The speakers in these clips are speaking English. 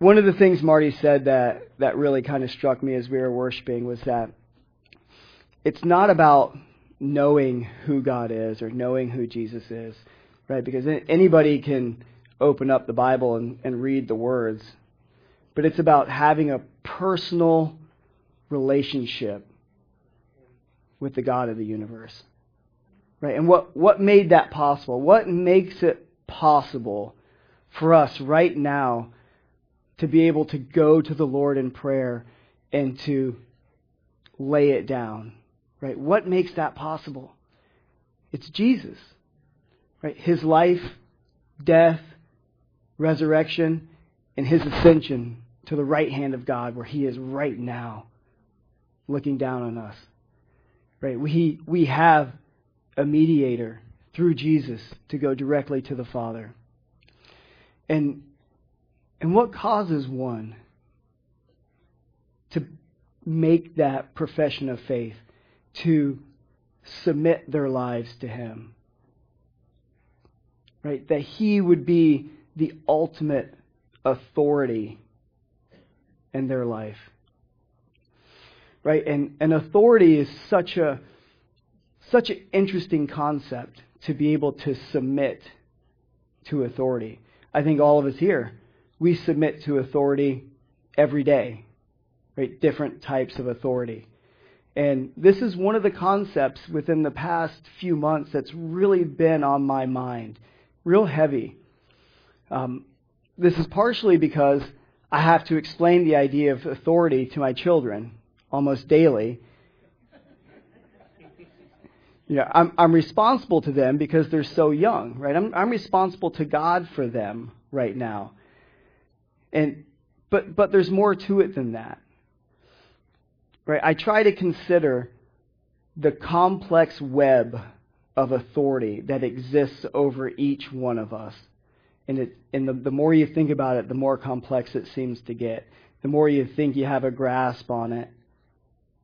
one of the things Marty said that, that really kind of struck me as we were worshiping was that it's not about knowing who God is or knowing who Jesus is, right? Because anybody can open up the Bible and, and read the words, but it's about having a personal relationship with the God of the universe. Right? And what, what made that possible? What makes it possible for us right now to be able to go to the Lord in prayer and to lay it down? Right? What makes that possible? It's Jesus. Right? His life, death, resurrection, and his ascension to the right hand of God where he is right now looking down on us. Right? We, we have a mediator through Jesus to go directly to the Father. And, and what causes one to make that profession of faith, to submit their lives to Him? Right? That He would be the ultimate authority in their life right? And, and authority is such a such an interesting concept to be able to submit to authority. I think all of us here, we submit to authority every day, right? Different types of authority. And this is one of the concepts within the past few months that's really been on my mind, real heavy. Um, this is partially because I have to explain the idea of authority to my children almost daily. You know, I'm, I'm responsible to them because they're so young, right? I'm, I'm responsible to God for them right now. And, but, but there's more to it than that. Right? I try to consider the complex web of authority that exists over each one of us. And, it, and the, the more you think about it, the more complex it seems to get. The more you think you have a grasp on it,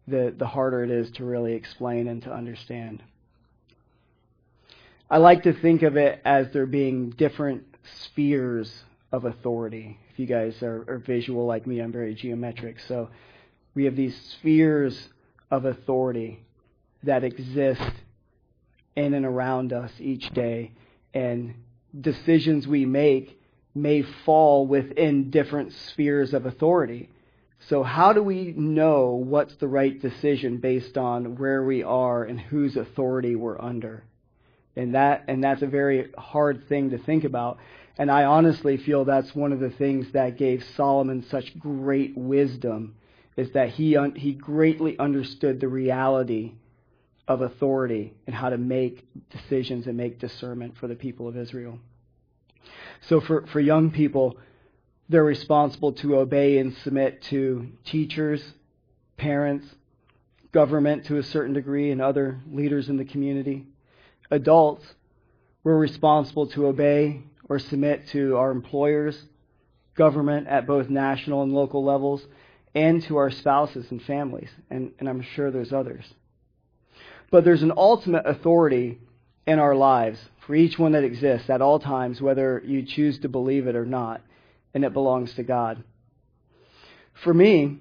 the, the harder it is to really explain and to understand. I like to think of it as there being different spheres of authority. If you guys are, are visual like me, I'm very geometric. So we have these spheres of authority that exist in and around us each day, and decisions we make may fall within different spheres of authority. So, how do we know what's the right decision based on where we are and whose authority we're under? And that and that's a very hard thing to think about. And I honestly feel that's one of the things that gave Solomon such great wisdom is that he un, he greatly understood the reality of authority and how to make decisions and make discernment for the people of Israel. So for, for young people, they're responsible to obey and submit to teachers, parents, government to a certain degree, and other leaders in the community. Adults, we're responsible to obey or submit to our employers, government at both national and local levels, and to our spouses and families. And, and I'm sure there's others. But there's an ultimate authority in our lives for each one that exists at all times, whether you choose to believe it or not and it belongs to God. For me,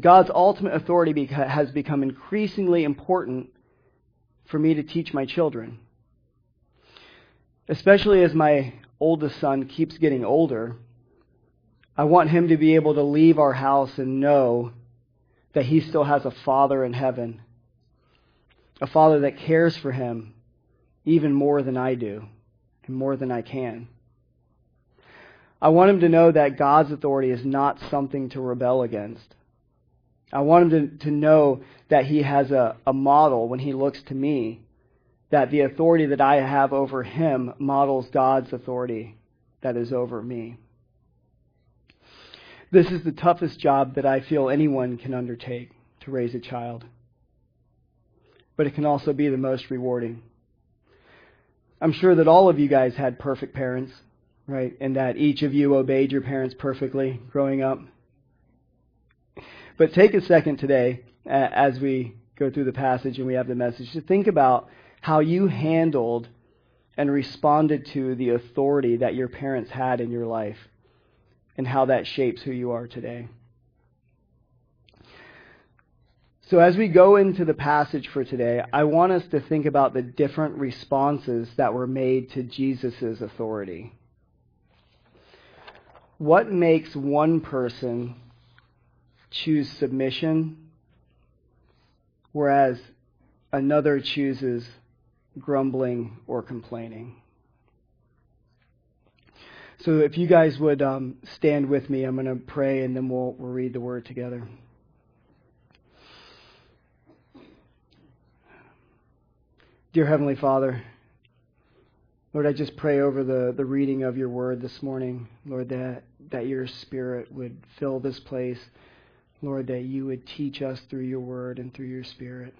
God's ultimate authority has become increasingly important for me to teach my children. Especially as my oldest son keeps getting older, I want him to be able to leave our house and know that he still has a father in heaven, a father that cares for him even more than I do and more than I can. I want him to know that God's authority is not something to rebel against. I want him to, to know that he has a, a model when he looks to me, that the authority that I have over him models God's authority that is over me. This is the toughest job that I feel anyone can undertake to raise a child. But it can also be the most rewarding. I'm sure that all of you guys had perfect parents, right? And that each of you obeyed your parents perfectly growing up. But take a second today as we go through the passage and we have the message to think about how you handled and responded to the authority that your parents had in your life and how that shapes who you are today. So, as we go into the passage for today, I want us to think about the different responses that were made to Jesus' authority. What makes one person choose submission, whereas another chooses grumbling or complaining? So, if you guys would um, stand with me, I'm going to pray and then we'll, we'll read the word together. Dear Heavenly Father, Lord, I just pray over the, the reading of your word this morning, Lord, that, that your spirit would fill this place. Lord, that you would teach us through your word and through your spirit.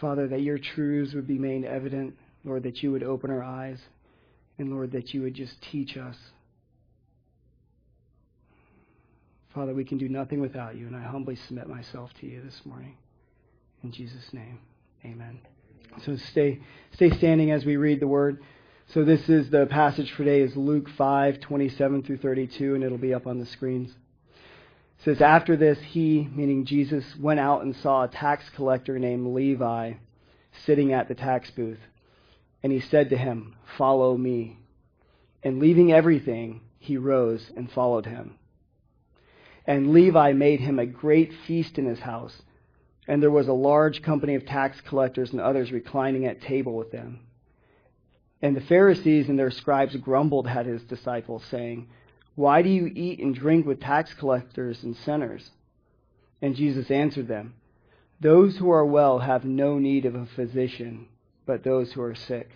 Father, that your truths would be made evident. Lord, that you would open our eyes. And Lord, that you would just teach us. Father, we can do nothing without you, and I humbly submit myself to you this morning. In Jesus' name, amen. So stay, stay standing as we read the word. So this is the passage for today is Luke 5, 27 through 32, and it'll be up on the screens. Says, After this, he, meaning Jesus, went out and saw a tax collector named Levi sitting at the tax booth. And he said to him, Follow me. And leaving everything, he rose and followed him. And Levi made him a great feast in his house and there was a large company of tax collectors and others reclining at table with them. And the Pharisees and their scribes grumbled at his disciples, saying, Why do you eat and drink with tax collectors and sinners? And Jesus answered them, Those who are well have no need of a physician, but those who are sick.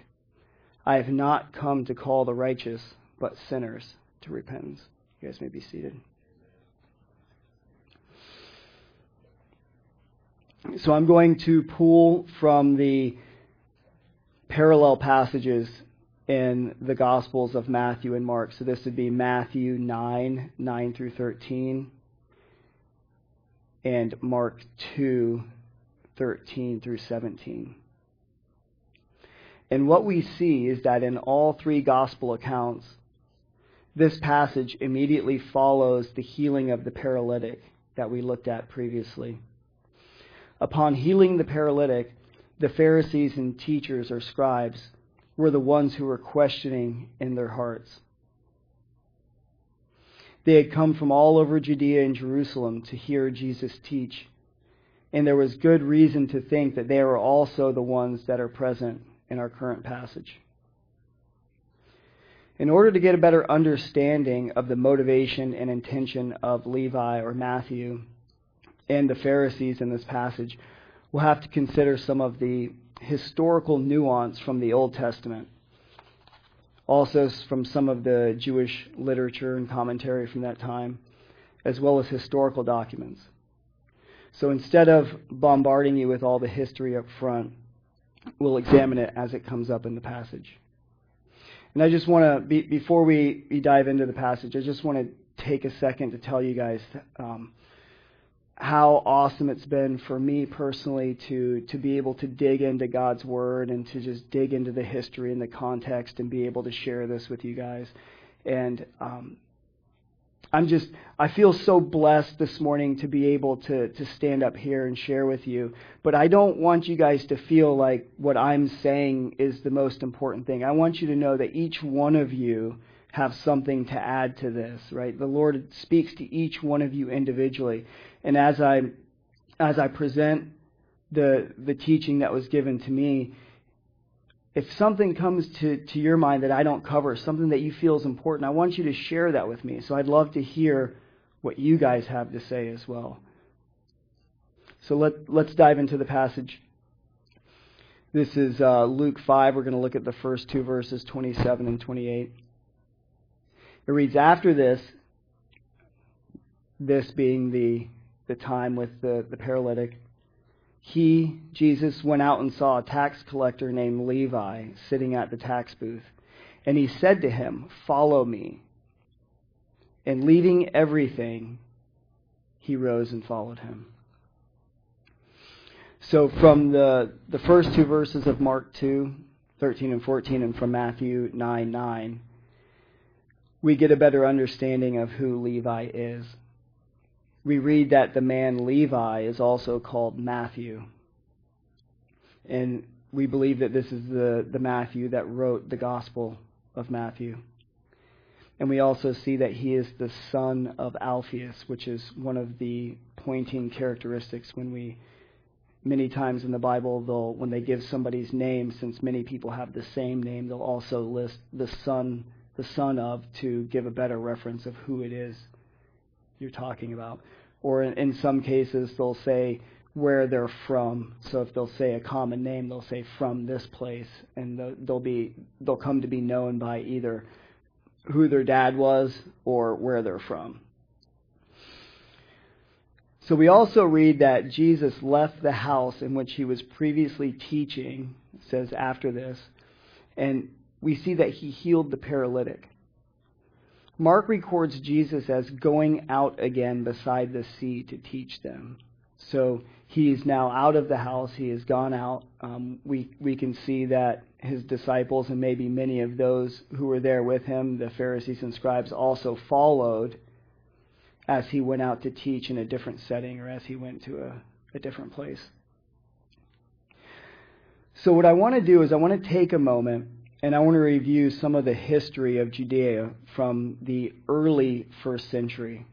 I have not come to call the righteous, but sinners to repentance. You guys may be seated. So I'm going to pull from the parallel passages in the Gospels of Matthew and Mark. So this would be Matthew 9, 9 through 13, and Mark 2, 13 through 17. And what we see is that in all three Gospel accounts, this passage immediately follows the healing of the paralytic that we looked at previously. Upon healing the paralytic, the Pharisees and teachers or scribes were the ones who were questioning in their hearts. They had come from all over Judea and Jerusalem to hear Jesus teach, and there was good reason to think that they were also the ones that are present in our current passage. In order to get a better understanding of the motivation and intention of Levi or Matthew, and the Pharisees in this passage, we'll have to consider some of the historical nuance from the Old Testament. Also, from some of the Jewish literature and commentary from that time, as well as historical documents. So instead of bombarding you with all the history up front, we'll examine it as it comes up in the passage. And I just want to, be, before we, we, dive into the passage, I just want to take a second to tell you guys um, how awesome it's been for me personally to to be able to dig into God's word and to just dig into the history and the context and be able to share this with you guys. And um, I'm just I feel so blessed this morning to be able to to stand up here and share with you. But I don't want you guys to feel like what I'm saying is the most important thing. I want you to know that each one of you have something to add to this, right? The Lord speaks to each one of you individually. And as I as I present the the teaching that was given to me, if something comes to, to your mind that I don't cover, something that you feel is important, I want you to share that with me. So I'd love to hear what you guys have to say as well. So let, let's dive into the passage. This is uh, Luke 5. We're going to look at the first two verses, 27 and 28. It reads After this, this being the, the time with the, the paralytic, he, Jesus, went out and saw a tax collector named Levi sitting at the tax booth. And he said to him, Follow me. And leaving everything, he rose and followed him. So from the, the first two verses of Mark 2, 13 and 14, and from Matthew 9, 9, we get a better understanding of who Levi is. We read that the man Levi is also called Matthew. And we believe that this is the, the Matthew that wrote the Gospel of Matthew. And we also see that he is the son of Alphaeus, which is one of the pointing characteristics when we many times in the Bible, they'll when they give somebody's name, since many people have the same name, they'll also list the son, the son of, to give a better reference of who it is you're talking about. Or in, in some cases, they'll say where they're from. So if they'll say a common name, they'll say from this place, and they'll be they'll come to be known by either who their dad was or where they're from. So we also read that Jesus left the house in which he was previously teaching, says after this, and we see that he healed the paralytic. Mark records Jesus as going out again beside the sea to teach them. So he's now out of the house. He has gone out. Um, we we can see that his disciples and maybe many of those who were there with him, the Pharisees and scribes, also followed as he went out to teach in a different setting or as he went to a, a different place. So, what I want to do is, I want to take a moment and I want to review some of the history of Judea from the early first century.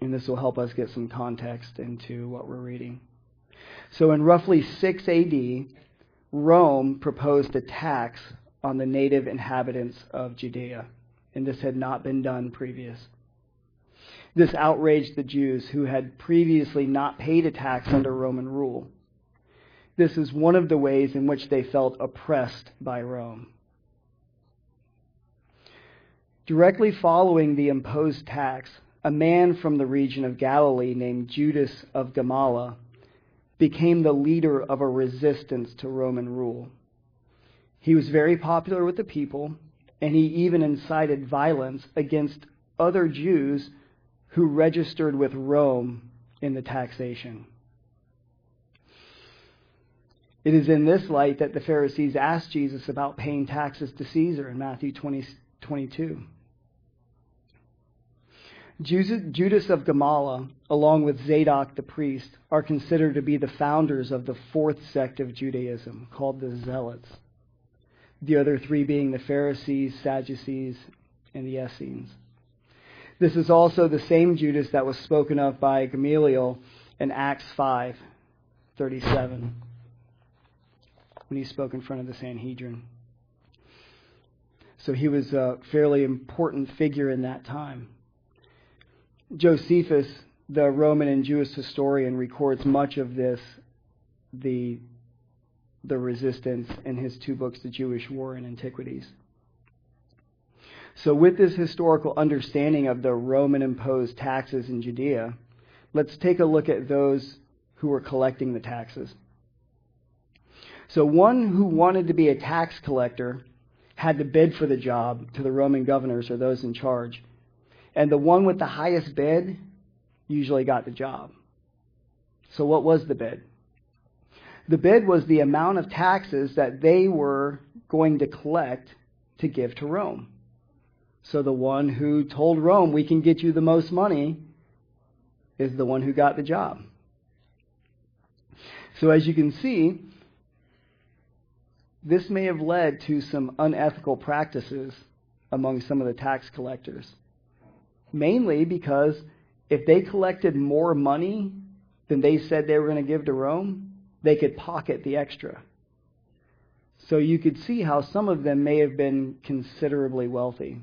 And this will help us get some context into what we're reading. So, in roughly 6 AD, Rome proposed a tax on the native inhabitants of Judea and this had not been done previous. This outraged the Jews who had previously not paid a tax under Roman rule. This is one of the ways in which they felt oppressed by Rome. Directly following the imposed tax, a man from the region of Galilee named Judas of Gamala became the leader of a resistance to Roman rule. He was very popular with the people and he even incited violence against other Jews who registered with Rome in the taxation. It is in this light that the Pharisees asked Jesus about paying taxes to Caesar in Matthew 20, 22. Judas of Gamala, along with Zadok the priest, are considered to be the founders of the fourth sect of Judaism, called the Zealots the other three being the Pharisees, Sadducees, and the Essenes. This is also the same Judas that was spoken of by Gamaliel in Acts 5:37 when he spoke in front of the Sanhedrin. So he was a fairly important figure in that time. Josephus, the Roman and Jewish historian, records much of this, the the resistance in his two books, The Jewish War and Antiquities. So, with this historical understanding of the Roman imposed taxes in Judea, let's take a look at those who were collecting the taxes. So, one who wanted to be a tax collector had to bid for the job to the Roman governors or those in charge. And the one with the highest bid usually got the job. So, what was the bid? The bid was the amount of taxes that they were going to collect to give to Rome. So the one who told Rome, we can get you the most money, is the one who got the job. So as you can see, this may have led to some unethical practices among some of the tax collectors. Mainly because if they collected more money than they said they were going to give to Rome, they could pocket the extra. So you could see how some of them may have been considerably wealthy.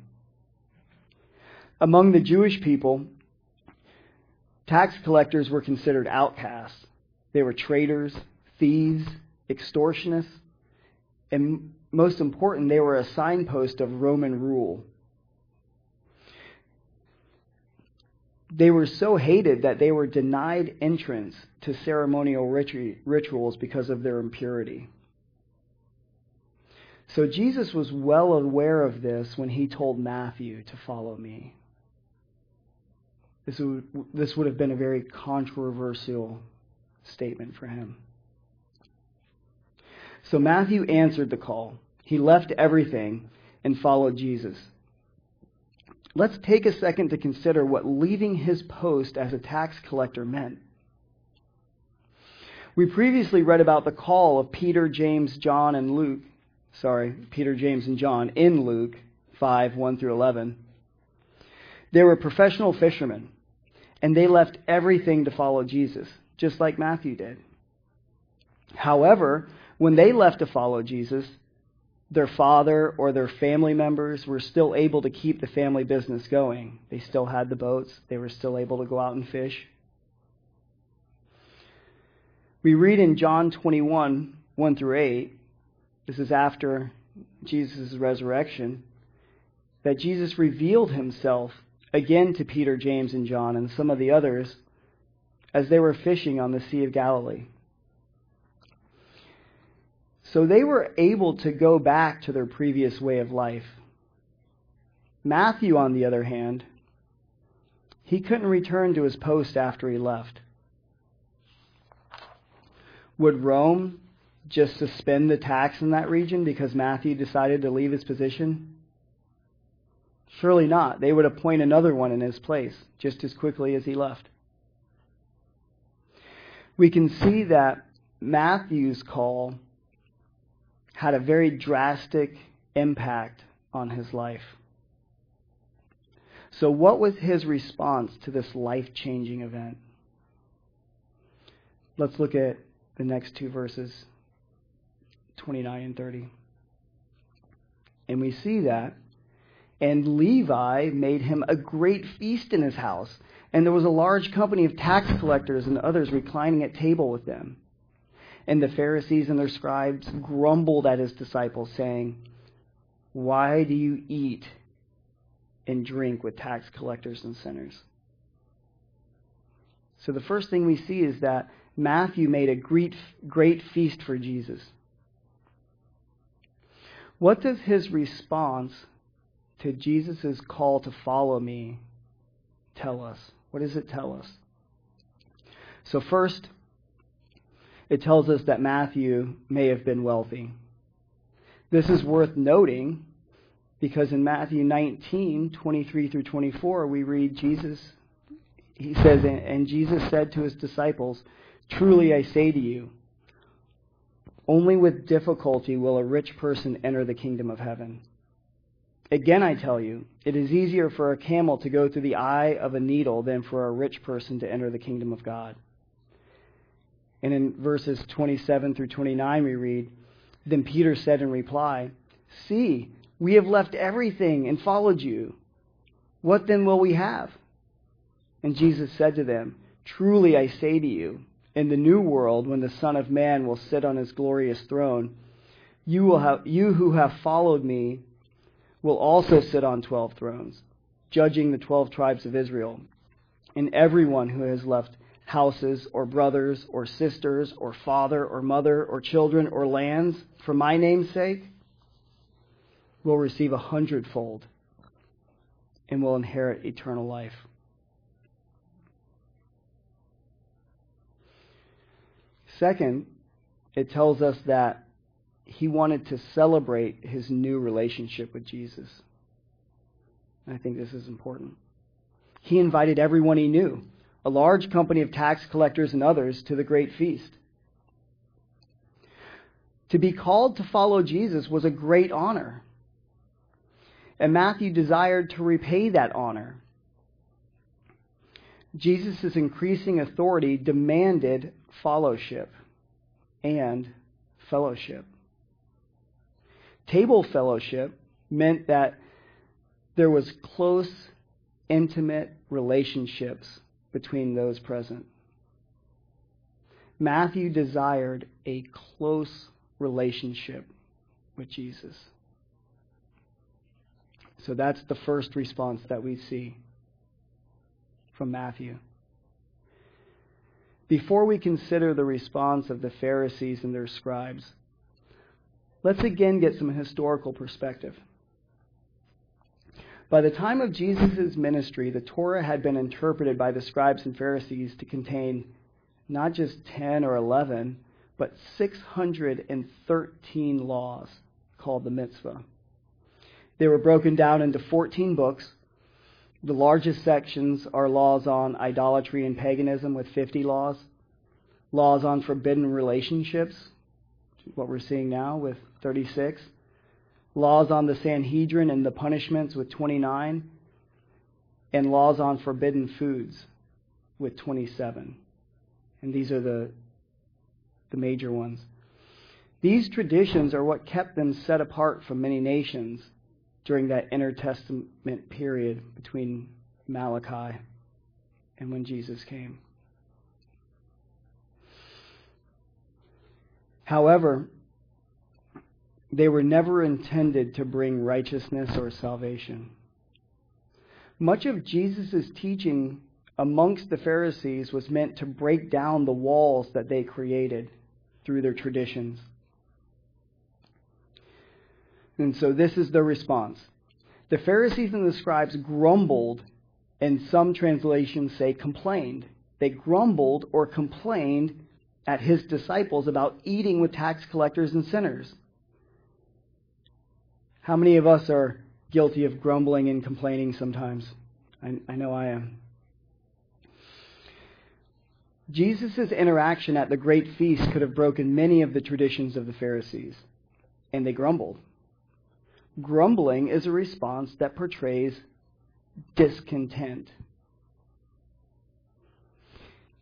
Among the Jewish people, tax collectors were considered outcasts. They were traitors, thieves, extortionists, and most important, they were a signpost of Roman rule. They were so hated that they were denied entrance to ceremonial rituals because of their impurity. So Jesus was well aware of this when he told Matthew to follow me. This would, this would have been a very controversial statement for him. So Matthew answered the call. He left everything and followed Jesus. Let's take a second to consider what leaving his post as a tax collector meant. We previously read about the call of Peter, James, John, and Luke. Sorry, Peter, James, and John in Luke 5 1 through 11. They were professional fishermen, and they left everything to follow Jesus, just like Matthew did. However, when they left to follow Jesus, their father or their family members were still able to keep the family business going. They still had the boats, they were still able to go out and fish. We read in John 21 1 through 8, this is after Jesus' resurrection, that Jesus revealed himself again to Peter, James, and John and some of the others as they were fishing on the Sea of Galilee. So they were able to go back to their previous way of life. Matthew, on the other hand, he couldn't return to his post after he left. Would Rome just suspend the tax in that region because Matthew decided to leave his position? Surely not. They would appoint another one in his place just as quickly as he left. We can see that Matthew's call had a very drastic impact on his life. So, what was his response to this life changing event? Let's look at the next two verses 29 and 30. And we see that. And Levi made him a great feast in his house, and there was a large company of tax collectors and others reclining at table with them. And the Pharisees and their scribes grumbled at his disciples, saying, Why do you eat and drink with tax collectors and sinners? So the first thing we see is that Matthew made a great, great feast for Jesus. What does his response to Jesus' call to follow me tell us? What does it tell us? So, first, it tells us that Matthew may have been wealthy. This is worth noting because in Matthew 19, 23 through 24, we read Jesus, he says, And Jesus said to his disciples, Truly I say to you, only with difficulty will a rich person enter the kingdom of heaven. Again, I tell you, it is easier for a camel to go through the eye of a needle than for a rich person to enter the kingdom of God. And in verses 27 through 29, we read Then Peter said in reply, See, we have left everything and followed you. What then will we have? And Jesus said to them, Truly I say to you, in the new world, when the Son of Man will sit on his glorious throne, you, will have, you who have followed me will also sit on twelve thrones, judging the twelve tribes of Israel. And everyone who has left houses or brothers or sisters or father or mother or children or lands for my name's sake will receive a hundredfold and will inherit eternal life. Second, it tells us that he wanted to celebrate his new relationship with Jesus. I think this is important. He invited everyone he knew a large company of tax collectors and others to the great feast. To be called to follow Jesus was a great honor. And Matthew desired to repay that honor. Jesus' increasing authority demanded fellowship and fellowship. Table fellowship meant that there was close, intimate relationships between those present. Matthew desired a close relationship with Jesus. So that's the first response that we see from Matthew. Before we consider the response of the Pharisees and their scribes, let's again get some historical perspective. By the time of Jesus' ministry, the Torah had been interpreted by the scribes and Pharisees to contain not just 10 or 11, but 613 laws called the mitzvah. They were broken down into 14 books. The largest sections are laws on idolatry and paganism with 50 laws, laws on forbidden relationships, what we're seeing now with 36, laws on the Sanhedrin and the punishments with 29, and laws on forbidden foods with 27. And these are the, the major ones. These traditions are what kept them set apart from many nations during that intertestament period between Malachi and when Jesus came. However, they were never intended to bring righteousness or salvation. Much of Jesus' teaching amongst the Pharisees was meant to break down the walls that they created through their traditions. And so this is the response. The Pharisees and the scribes grumbled, and some translations say complained. They grumbled or complained at his disciples about eating with tax collectors and sinners. How many of us are guilty of grumbling and complaining sometimes? I, I know I am. Jesus' interaction at the great feast could have broken many of the traditions of the Pharisees, and they grumbled. Grumbling is a response that portrays discontent.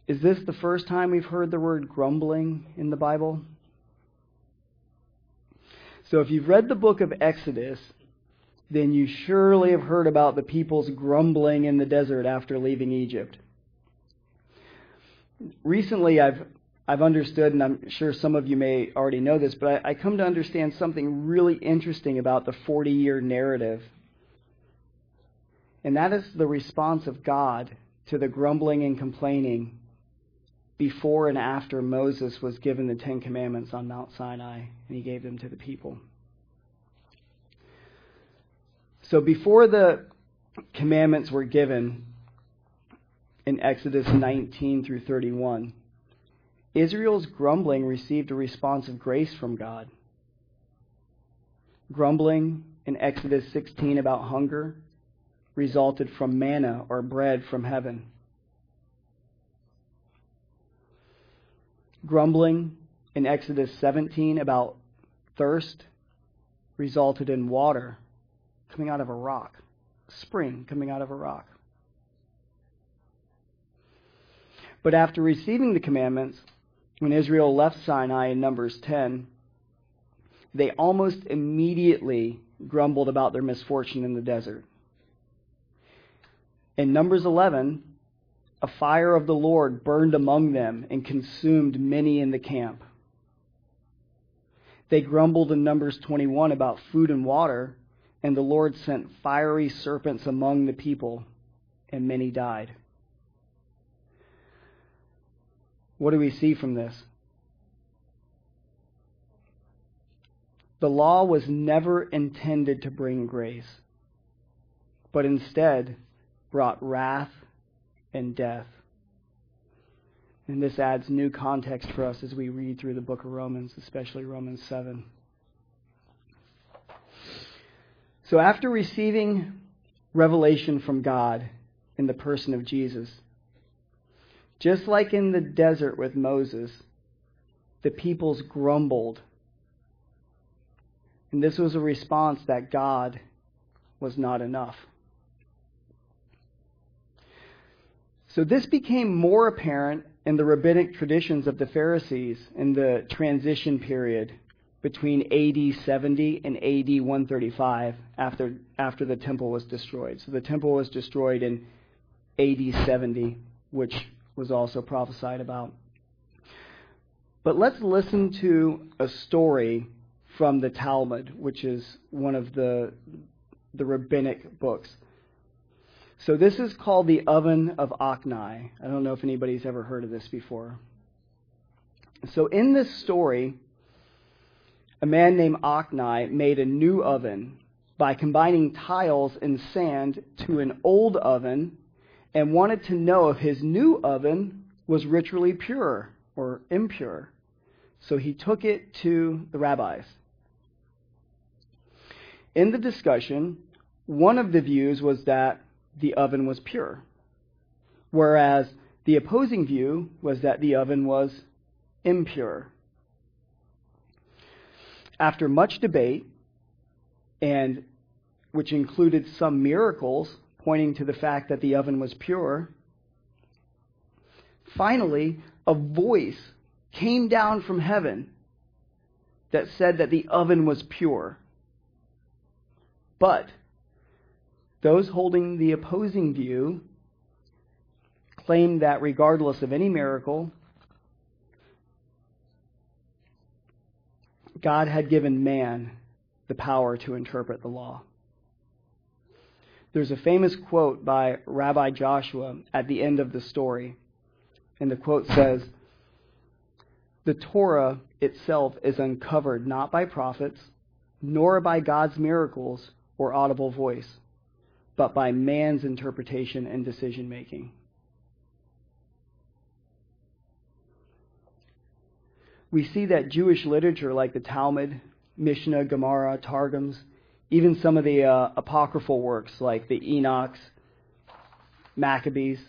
Is this the first time we've heard the word grumbling in the Bible? So if you've read the book of Exodus, then you surely have heard about the people's grumbling in the desert after leaving Egypt. Recently, I've I've understood, and I'm sure some of you may already know this, but I, I come to understand something really interesting about the 40 year narrative. And that is the response of God to the grumbling and complaining before and after Moses was given the Ten Commandments on Mount Sinai, and he gave them to the people. So before the commandments were given in Exodus 19 through 31, Israel's grumbling received a response of grace from God. Grumbling in Exodus 16 about hunger resulted from manna or bread from heaven. Grumbling in Exodus 17 about thirst resulted in water coming out of a rock, spring coming out of a rock. But after receiving the commandments, when Israel left Sinai in Numbers 10, they almost immediately grumbled about their misfortune in the desert. In Numbers 11, a fire of the Lord burned among them and consumed many in the camp. They grumbled in Numbers 21 about food and water, and the Lord sent fiery serpents among the people, and many died. What do we see from this? The law was never intended to bring grace, but instead brought wrath and death. And this adds new context for us as we read through the book of Romans, especially Romans 7. So, after receiving revelation from God in the person of Jesus, just like in the desert with Moses, the peoples grumbled. And this was a response that God was not enough. So this became more apparent in the rabbinic traditions of the Pharisees in the transition period between AD 70 and AD 135 after, after the temple was destroyed. So the temple was destroyed in AD 70, which was also prophesied about. But let's listen to a story from the Talmud, which is one of the, the rabbinic books. So this is called the oven of Achnai. I don't know if anybody's ever heard of this before. So in this story, a man named Achnai made a new oven by combining tiles and sand to an old oven and wanted to know if his new oven was ritually pure or impure. So he took it to the rabbis. In the discussion, one of the views was that the oven was pure, whereas the opposing view was that the oven was impure. After much debate, and which included some miracles pointing to the fact that the oven was pure, finally, a voice came down from heaven that said that the oven was pure. But those holding the opposing view claim that regardless of any miracle, God had given man the power to interpret the law. There's a famous quote by Rabbi Joshua at the end of the story. And the quote says, The Torah itself is uncovered not by prophets, nor by God's miracles or audible voice, but by man's interpretation and decision making. we see that Jewish literature like the Talmud, Mishnah, Gemara, Targums, even some of the uh, apocryphal works like the Enochs, Maccabees,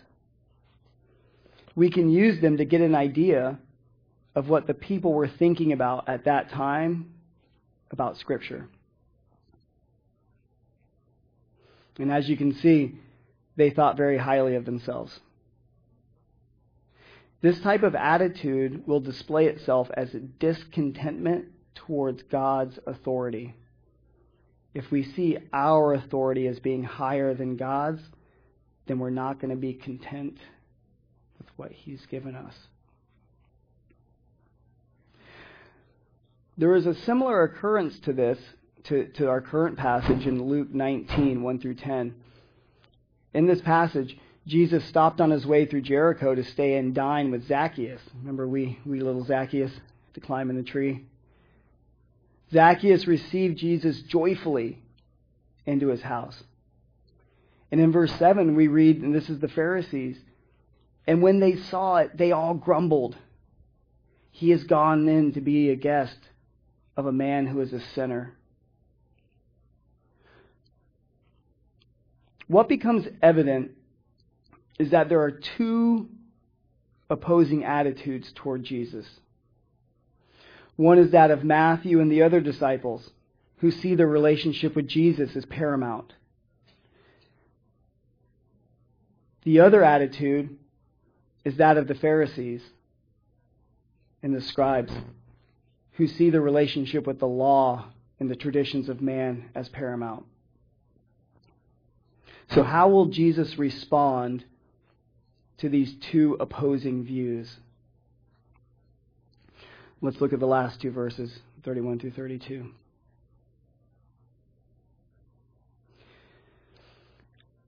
we can use them to get an idea of what the people were thinking about at that time about Scripture. And as you can see, they thought very highly of themselves. This type of attitude will display itself as a discontentment towards God's authority. If we see our authority as being higher than God's, then we're not going to be content with what He's given us. There is a similar occurrence to this, to, to our current passage in Luke 19, 1 through 10. In this passage, Jesus stopped on his way through Jericho to stay and dine with Zacchaeus. Remember, we, we little Zacchaeus to climb in the tree? Zacchaeus received Jesus joyfully into his house. And in verse 7, we read, and this is the Pharisees, and when they saw it, they all grumbled. He has gone in to be a guest of a man who is a sinner. What becomes evident is that there are two opposing attitudes toward Jesus. One is that of Matthew and the other disciples who see their relationship with Jesus as paramount. The other attitude is that of the Pharisees and the scribes who see the relationship with the law and the traditions of man as paramount. So, how will Jesus respond to these two opposing views. Let's look at the last two verses, 31 through 32.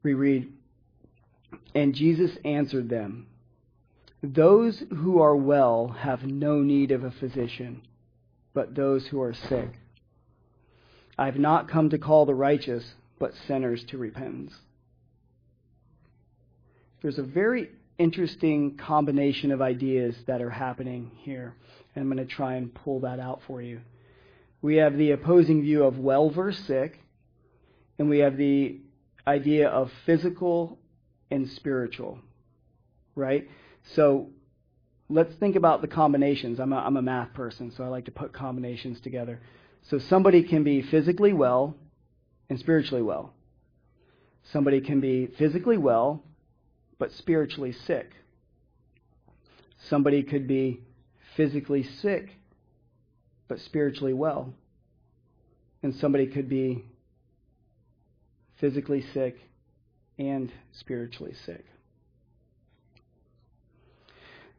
We read, And Jesus answered them, Those who are well have no need of a physician, but those who are sick. I have not come to call the righteous, but sinners to repentance. There's a very interesting combination of ideas that are happening here. And I'm going to try and pull that out for you. We have the opposing view of well versus sick, and we have the idea of physical and spiritual, right? So let's think about the combinations. I'm a, I'm a math person, so I like to put combinations together. So somebody can be physically well and spiritually well. Somebody can be physically well but spiritually sick. Somebody could be physically sick, but spiritually well. And somebody could be physically sick and spiritually sick.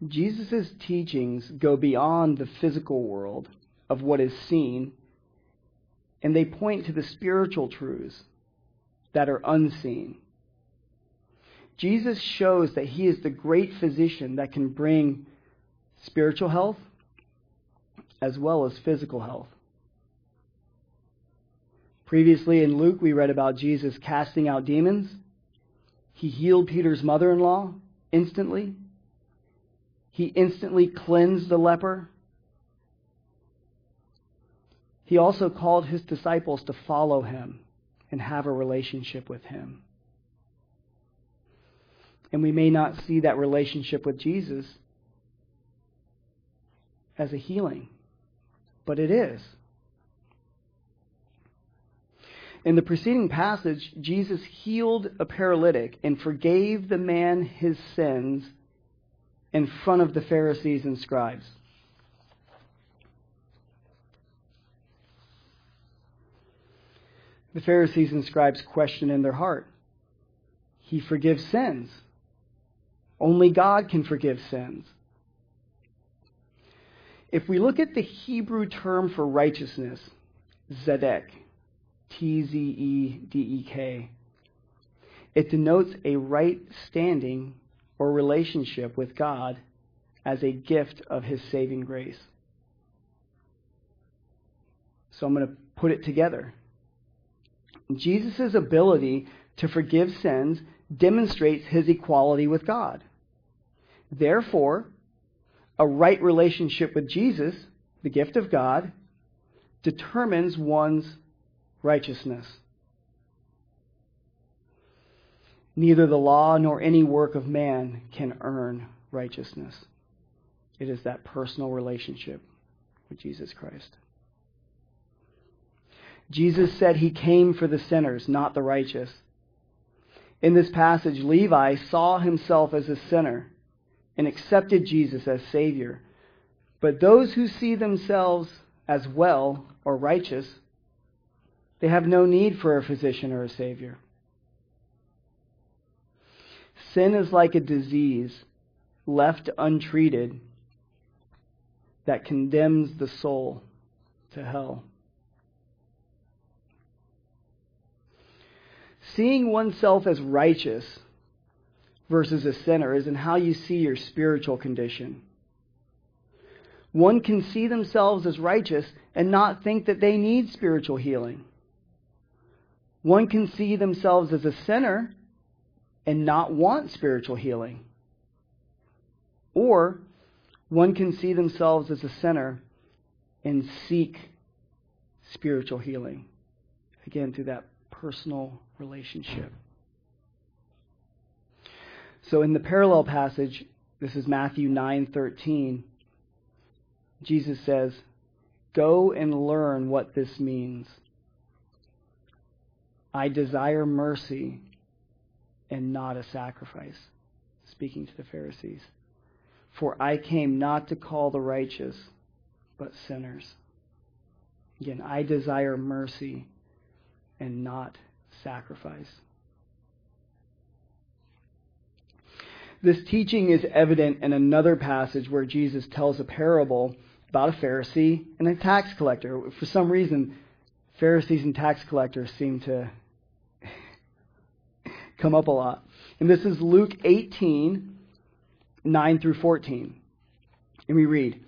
Jesus' teachings go beyond the physical world of what is seen, and they point to the spiritual truths that are unseen Jesus shows that he is the great physician that can bring spiritual health as well as physical health. Previously in Luke, we read about Jesus casting out demons. He healed Peter's mother in law instantly. He instantly cleansed the leper. He also called his disciples to follow him and have a relationship with him. And we may not see that relationship with Jesus as a healing, but it is. In the preceding passage, Jesus healed a paralytic and forgave the man his sins in front of the Pharisees and scribes. The Pharisees and scribes question in their heart He forgives sins. Only God can forgive sins. If we look at the Hebrew term for righteousness, zedek, T Z E D E K, it denotes a right standing or relationship with God as a gift of His saving grace. So I'm going to put it together. Jesus' ability to forgive sins demonstrates his equality with God. Therefore, a right relationship with Jesus, the gift of God, determines one's righteousness. Neither the law nor any work of man can earn righteousness. It is that personal relationship with Jesus Christ. Jesus said he came for the sinners, not the righteous. In this passage, Levi saw himself as a sinner and accepted Jesus as Savior. But those who see themselves as well or righteous, they have no need for a physician or a Savior. Sin is like a disease left untreated that condemns the soul to hell. Seeing oneself as righteous versus a sinner is in how you see your spiritual condition. One can see themselves as righteous and not think that they need spiritual healing. One can see themselves as a sinner and not want spiritual healing. Or one can see themselves as a sinner and seek spiritual healing. Again, through that personal relationship. So in the parallel passage, this is Matthew 9:13. Jesus says, "Go and learn what this means. I desire mercy and not a sacrifice." Speaking to the Pharisees. For I came not to call the righteous, but sinners. Again, I desire mercy and not sacrifice. This teaching is evident in another passage where Jesus tells a parable about a Pharisee and a tax collector. For some reason, Pharisees and tax collectors seem to come up a lot. And this is Luke 18, 9 through 14. And we read,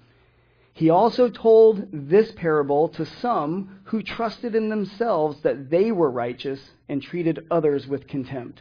He also told this parable to some who trusted in themselves that they were righteous and treated others with contempt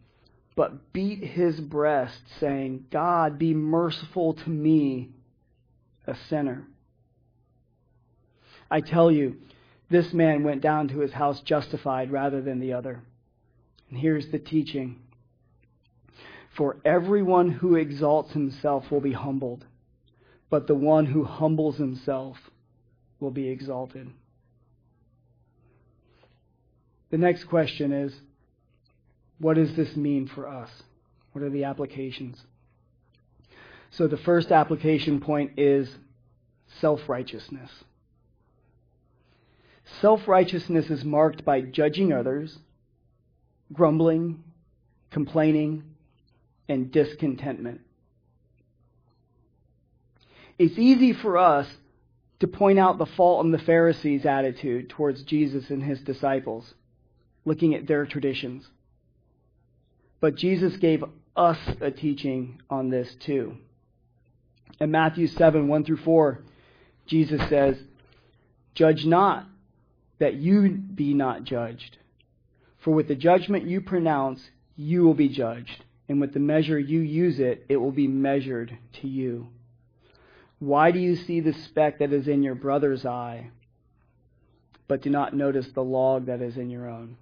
but beat his breast, saying, God, be merciful to me, a sinner. I tell you, this man went down to his house justified rather than the other. And here's the teaching For everyone who exalts himself will be humbled, but the one who humbles himself will be exalted. The next question is what does this mean for us? What are the applications? So the first application point is self righteousness. Self righteousness is marked by judging others, grumbling, complaining, and discontentment. It's easy for us to point out the fault in the Pharisees' attitude towards Jesus and his disciples, looking at their traditions. But Jesus gave us a teaching on this too. In Matthew 7 1 through 4, Jesus says, Judge not, that you be not judged. For with the judgment you pronounce, you will be judged, and with the measure you use it, it will be measured to you. Why do you see the speck that is in your brother's eye, but do not notice the log that is in your own?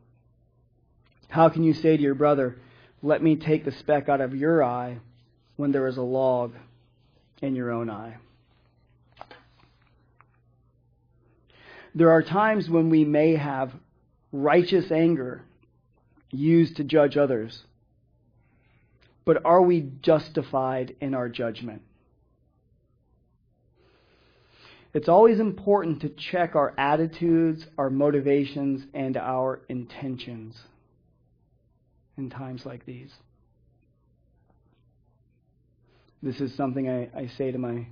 How can you say to your brother, Let me take the speck out of your eye, when there is a log in your own eye? There are times when we may have righteous anger used to judge others. But are we justified in our judgment? It's always important to check our attitudes, our motivations, and our intentions in times like these. This is something I, I say to my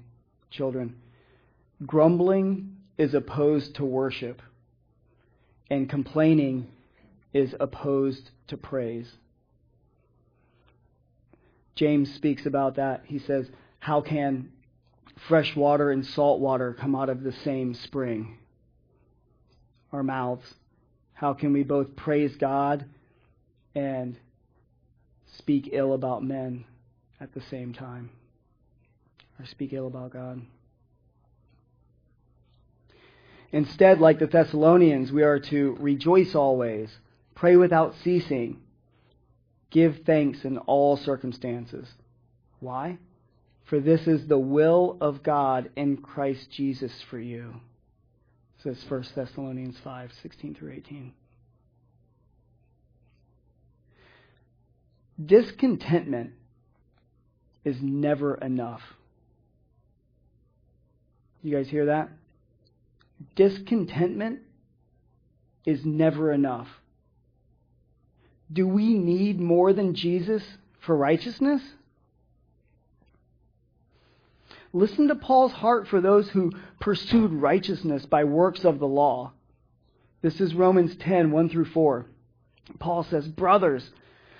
children. Grumbling is opposed to worship, and complaining is opposed to praise. James speaks about that. He says, How can fresh water and salt water come out of the same spring? Our mouths. How can we both praise God and speak ill about men at the same time? Or speak ill about God? Instead, like the Thessalonians, we are to rejoice always, pray without ceasing, give thanks in all circumstances. Why? For this is the will of God in Christ Jesus for you. Says 1 Thessalonians 5, 16 through 18. Discontentment is never enough. You guys hear that? discontentment is never enough. Do we need more than Jesus for righteousness? Listen to Paul's heart for those who pursued righteousness by works of the law. This is Romans 10 1 through 4. Paul says, Brothers,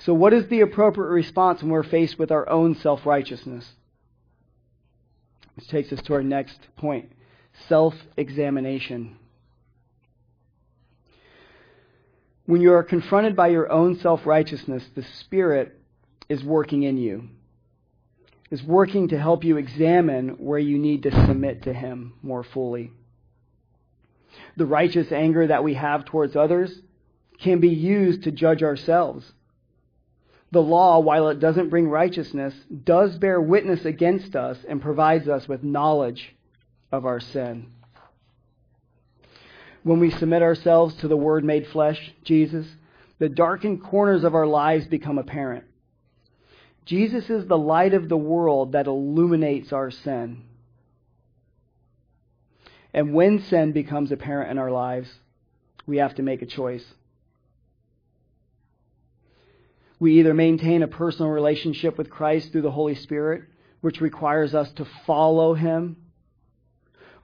So, what is the appropriate response when we're faced with our own self righteousness? This takes us to our next point self examination. When you are confronted by your own self righteousness, the Spirit is working in you, is working to help you examine where you need to submit to Him more fully. The righteous anger that we have towards others can be used to judge ourselves. The law, while it doesn't bring righteousness, does bear witness against us and provides us with knowledge of our sin. When we submit ourselves to the Word made flesh, Jesus, the darkened corners of our lives become apparent. Jesus is the light of the world that illuminates our sin. And when sin becomes apparent in our lives, we have to make a choice. We either maintain a personal relationship with Christ through the Holy Spirit, which requires us to follow Him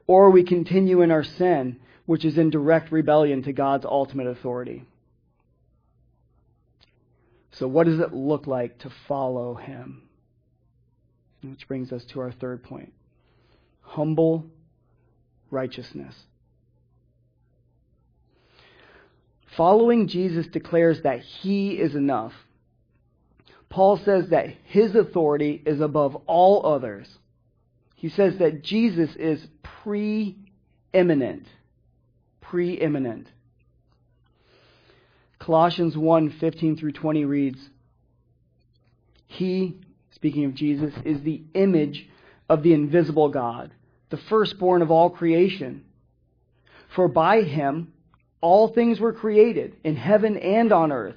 or we continue in our sin, which is in direct rebellion to God's ultimate authority. So, what does it look like to follow Him? Which brings us to our third point humble righteousness. Following Jesus declares that He is enough. Paul says that his authority is above all others. He says that Jesus is preeminent. Preeminent. Colossians 1 15 through 20 reads, He, speaking of Jesus, is the image of the invisible God, the firstborn of all creation. For by him all things were created, in heaven and on earth,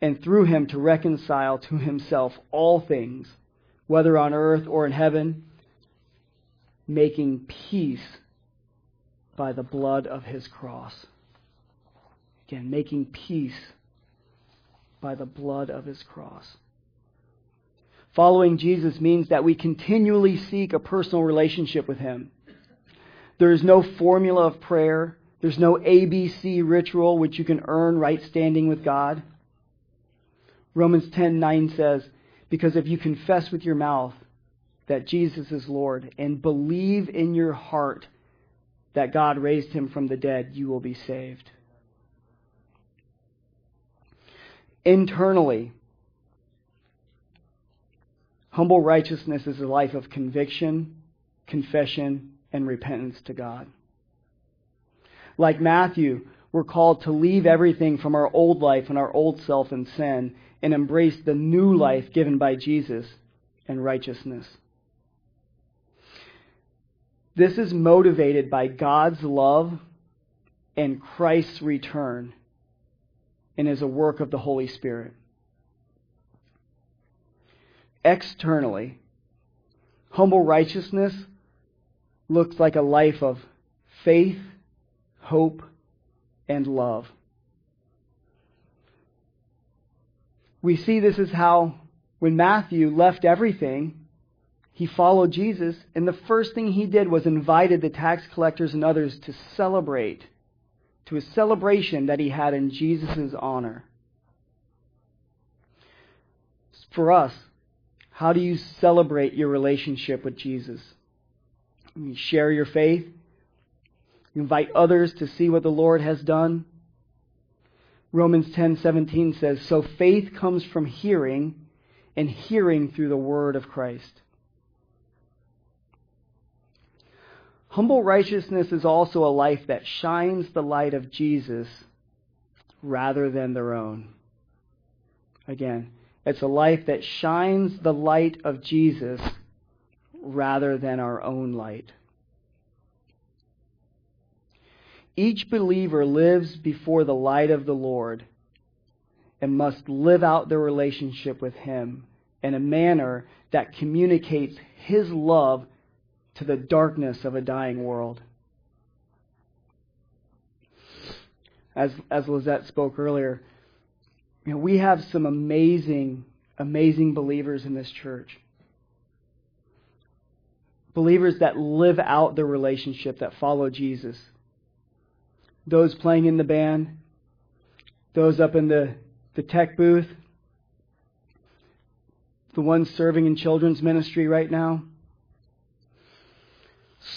and through him to reconcile to himself all things, whether on earth or in heaven, making peace by the blood of his cross. Again, making peace by the blood of his cross. Following Jesus means that we continually seek a personal relationship with him. There is no formula of prayer. There's no ABC ritual which you can earn right standing with God. Romans 10:9 says, "Because if you confess with your mouth that Jesus is Lord and believe in your heart that God raised him from the dead, you will be saved." Internally, humble righteousness is a life of conviction, confession, and repentance to God. Like Matthew, we're called to leave everything from our old life and our old self and sin and embrace the new life given by Jesus and righteousness. This is motivated by God's love and Christ's return and is a work of the Holy Spirit. Externally, humble righteousness looks like a life of faith, hope, and love. We see this is how when Matthew left everything, he followed Jesus, and the first thing he did was invited the tax collectors and others to celebrate, to a celebration that he had in Jesus' honor. For us, how do you celebrate your relationship with Jesus? You share your faith. Invite others to see what the Lord has done. Romans 10:17 says, "So faith comes from hearing, and hearing through the word of Christ." Humble righteousness is also a life that shines the light of Jesus rather than their own. Again, it's a life that shines the light of Jesus rather than our own light. Each believer lives before the light of the Lord and must live out their relationship with Him in a manner that communicates His love to the darkness of a dying world. As, as Lizette spoke earlier, you know, we have some amazing, amazing believers in this church believers that live out their relationship, that follow Jesus. Those playing in the band, those up in the, the tech booth, the ones serving in children's ministry right now,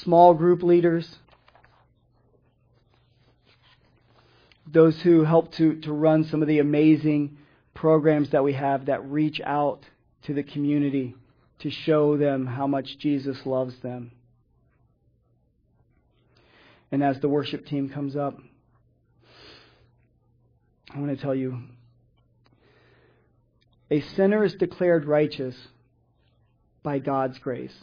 small group leaders, those who help to, to run some of the amazing programs that we have that reach out to the community to show them how much Jesus loves them. And as the worship team comes up, I want to tell you a sinner is declared righteous by God's grace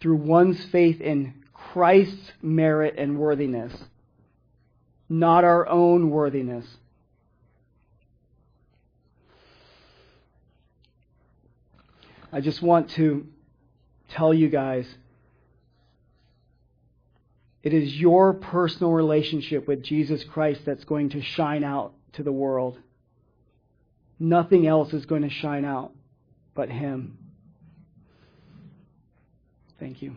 through one's faith in Christ's merit and worthiness, not our own worthiness. I just want to tell you guys it is your personal relationship with Jesus Christ that's going to shine out to the world. Nothing else is going to shine out but Him. Thank you.